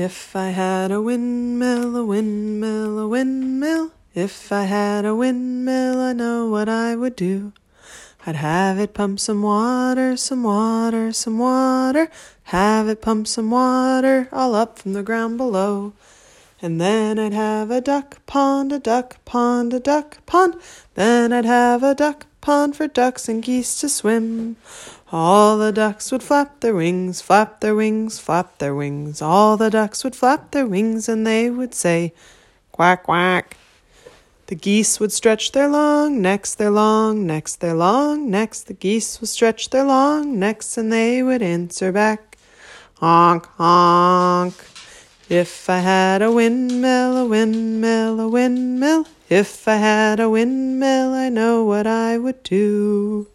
If I had a windmill, a windmill, a windmill. If I had a windmill, I know what I would do. I'd have it pump some water, some water, some water. Have it pump some water all up from the ground below. And then I'd have a duck pond, a duck pond, a duck pond. Then I'd have a duck pond for ducks and geese to swim. All the ducks would flap their wings, flap their wings, flap their wings. All the ducks would flap their wings and they would say, quack, quack. The geese would stretch their long necks, their long necks, their long necks. The geese would stretch their long necks and they would answer back, honk, honk. If I had a windmill, a windmill, a windmill. If I had a windmill, I know what I would do.